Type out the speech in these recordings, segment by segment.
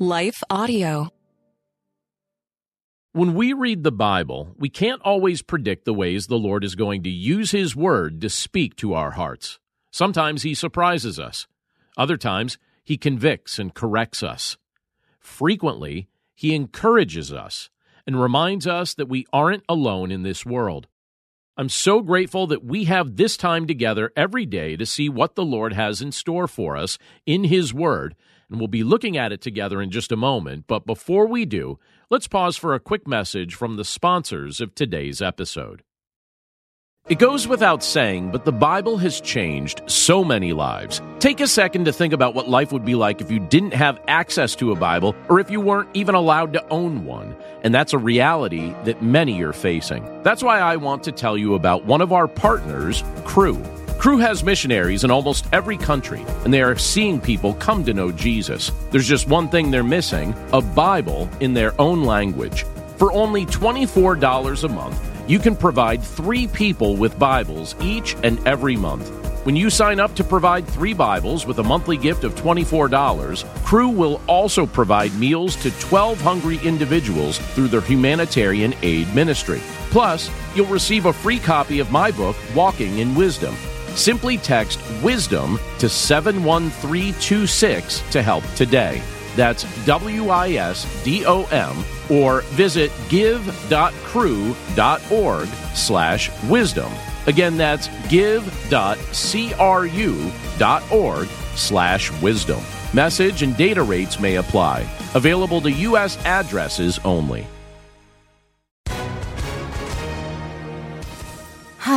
Life Audio. When we read the Bible, we can't always predict the ways the Lord is going to use His Word to speak to our hearts. Sometimes He surprises us, other times, He convicts and corrects us. Frequently, He encourages us and reminds us that we aren't alone in this world. I'm so grateful that we have this time together every day to see what the Lord has in store for us in His Word, and we'll be looking at it together in just a moment. But before we do, let's pause for a quick message from the sponsors of today's episode. It goes without saying, but the Bible has changed so many lives. Take a second to think about what life would be like if you didn't have access to a Bible or if you weren't even allowed to own one. And that's a reality that many are facing. That's why I want to tell you about one of our partners, Cru. Cru has missionaries in almost every country, and they are seeing people come to know Jesus. There's just one thing they're missing a Bible in their own language. For only $24 a month, you can provide three people with Bibles each and every month. When you sign up to provide three Bibles with a monthly gift of $24, Cru will also provide meals to 12 hungry individuals through their humanitarian aid ministry. Plus, you'll receive a free copy of my book, Walking in Wisdom. Simply text WISDOM to 71326 to help today. That's W I S D O M or visit give.cru.org slash wisdom. Again, that's give.cru.org slash wisdom. Message and data rates may apply. Available to U.S. addresses only.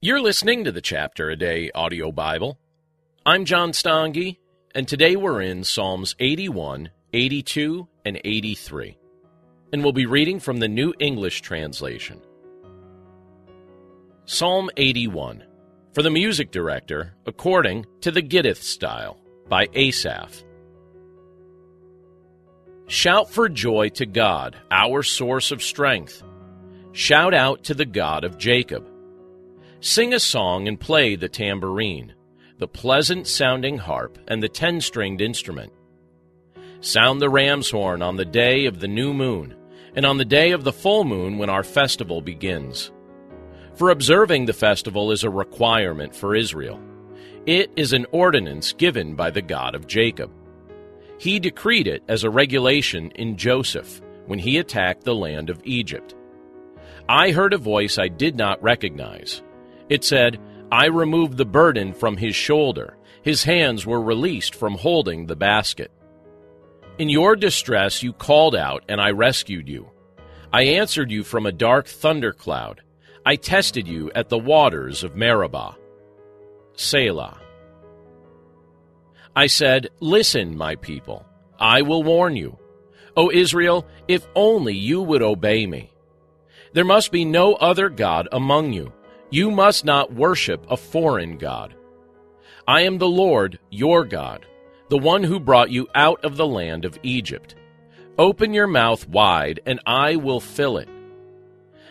You're listening to the Chapter a Day audio Bible. I'm John Stange, and today we're in Psalms 81, 82, and 83. And we'll be reading from the New English Translation. Psalm 81 for the music director according to the gittith style by Asaph. Shout for joy to God, our source of strength. Shout out to the God of Jacob. Sing a song and play the tambourine, the pleasant sounding harp, and the ten stringed instrument. Sound the ram's horn on the day of the new moon, and on the day of the full moon when our festival begins. For observing the festival is a requirement for Israel. It is an ordinance given by the God of Jacob. He decreed it as a regulation in Joseph when he attacked the land of Egypt. I heard a voice I did not recognize. It said, I removed the burden from his shoulder. His hands were released from holding the basket. In your distress you called out, and I rescued you. I answered you from a dark thundercloud. I tested you at the waters of Meribah. Selah. I said, Listen, my people, I will warn you. O Israel, if only you would obey me. There must be no other God among you. You must not worship a foreign God. I am the Lord, your God, the one who brought you out of the land of Egypt. Open your mouth wide, and I will fill it.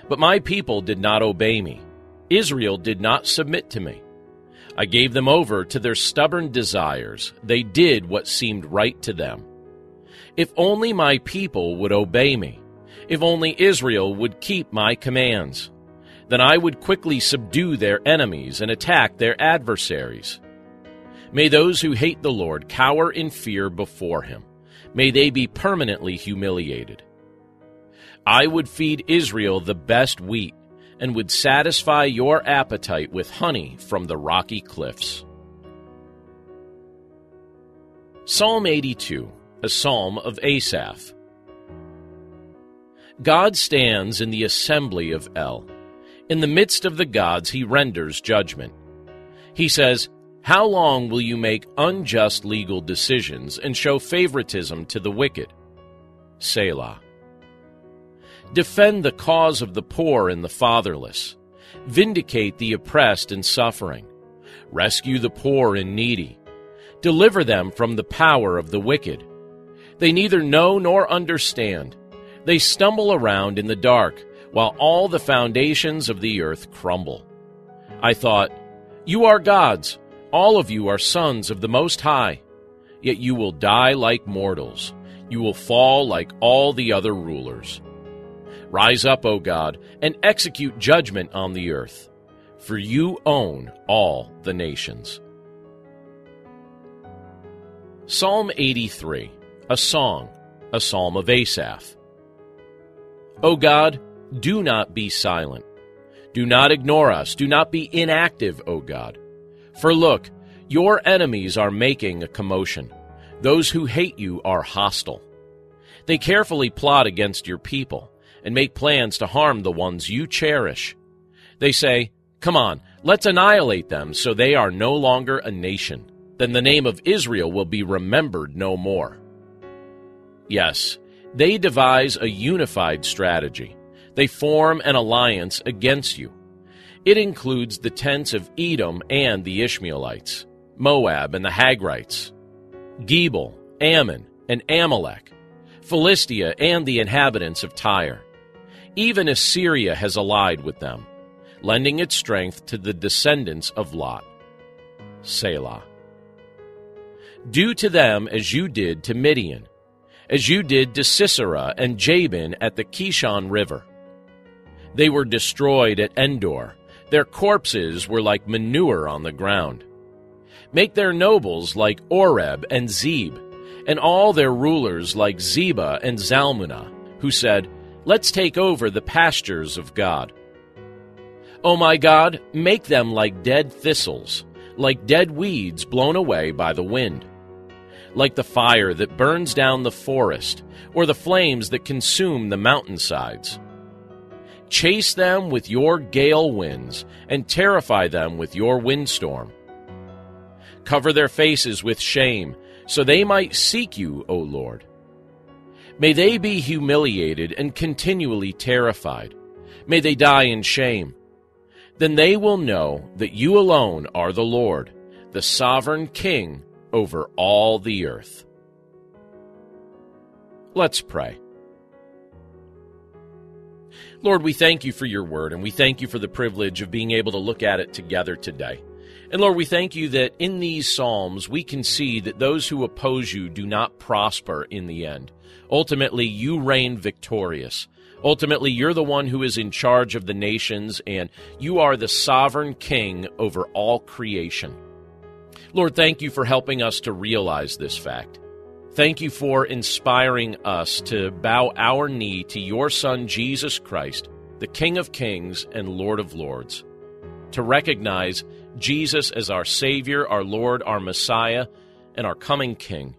But my people did not obey me. Israel did not submit to me. I gave them over to their stubborn desires. They did what seemed right to them. If only my people would obey me. If only Israel would keep my commands. Then I would quickly subdue their enemies and attack their adversaries. May those who hate the Lord cower in fear before him. May they be permanently humiliated. I would feed Israel the best wheat and would satisfy your appetite with honey from the rocky cliffs. Psalm 82, a psalm of Asaph. God stands in the assembly of El. In the midst of the gods, he renders judgment. He says, How long will you make unjust legal decisions and show favoritism to the wicked? Selah. Defend the cause of the poor and the fatherless. Vindicate the oppressed and suffering. Rescue the poor and needy. Deliver them from the power of the wicked. They neither know nor understand. They stumble around in the dark while all the foundations of the earth crumble. I thought, You are gods. All of you are sons of the Most High. Yet you will die like mortals. You will fall like all the other rulers. Rise up, O God, and execute judgment on the earth, for you own all the nations. Psalm 83, a song, a psalm of Asaph. O God, do not be silent. Do not ignore us. Do not be inactive, O God. For look, your enemies are making a commotion. Those who hate you are hostile. They carefully plot against your people and make plans to harm the ones you cherish. They say, Come on, let's annihilate them so they are no longer a nation. Then the name of Israel will be remembered no more. Yes, they devise a unified strategy. They form an alliance against you. It includes the tents of Edom and the Ishmaelites, Moab and the Hagrites, Gebal, Ammon, and Amalek, Philistia and the inhabitants of Tyre. Even Assyria has allied with them, lending its strength to the descendants of Lot. Selah. Do to them as you did to Midian, as you did to Sisera and Jabin at the Kishon River. They were destroyed at Endor. Their corpses were like manure on the ground. Make their nobles like Oreb and Zeb, and all their rulers like Zebah and Zalmunna, who said, Let's take over the pastures of God. O oh my God, make them like dead thistles, like dead weeds blown away by the wind. Like the fire that burns down the forest, or the flames that consume the mountainsides. Chase them with your gale winds, and terrify them with your windstorm. Cover their faces with shame, so they might seek you, O Lord. May they be humiliated and continually terrified. May they die in shame. Then they will know that you alone are the Lord, the sovereign King over all the earth. Let's pray. Lord, we thank you for your word, and we thank you for the privilege of being able to look at it together today. And Lord, we thank you that in these Psalms we can see that those who oppose you do not prosper in the end. Ultimately, you reign victorious. Ultimately, you're the one who is in charge of the nations, and you are the sovereign king over all creation. Lord, thank you for helping us to realize this fact. Thank you for inspiring us to bow our knee to your Son, Jesus Christ, the King of Kings and Lord of Lords, to recognize Jesus as our Savior, our Lord, our Messiah, and our coming King.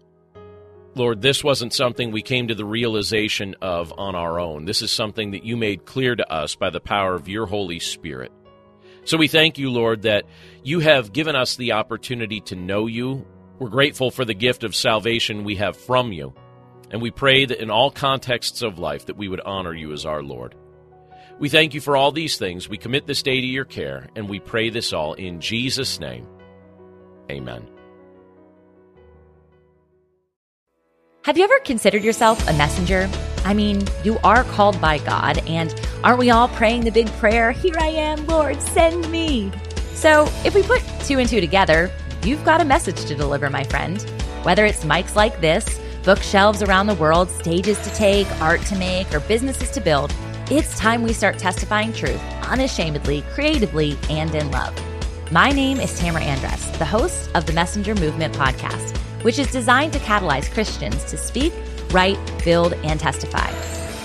Lord, this wasn't something we came to the realization of on our own. This is something that you made clear to us by the power of your Holy Spirit. So we thank you, Lord, that you have given us the opportunity to know you. We're grateful for the gift of salvation we have from you. And we pray that in all contexts of life that we would honor you as our Lord. We thank you for all these things. We commit this day to your care, and we pray this all in Jesus' name. Amen. Have you ever considered yourself a messenger? I mean, you are called by God, and aren't we all praying the big prayer, Here I am, Lord, send me? So, if we put two and two together, you've got a message to deliver, my friend. Whether it's mics like this, bookshelves around the world, stages to take, art to make, or businesses to build, it's time we start testifying truth unashamedly, creatively, and in love. My name is Tamara Andress, the host of the Messenger Movement podcast which is designed to catalyze Christians to speak, write, build, and testify.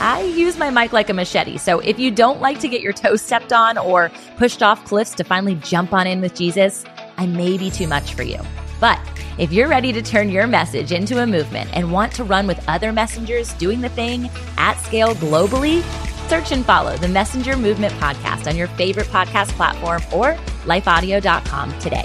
I use my mic like a machete. So if you don't like to get your toes stepped on or pushed off cliffs to finally jump on in with Jesus, I may be too much for you. But if you're ready to turn your message into a movement and want to run with other messengers doing the thing at scale globally, search and follow the Messenger Movement podcast on your favorite podcast platform or lifeaudio.com today.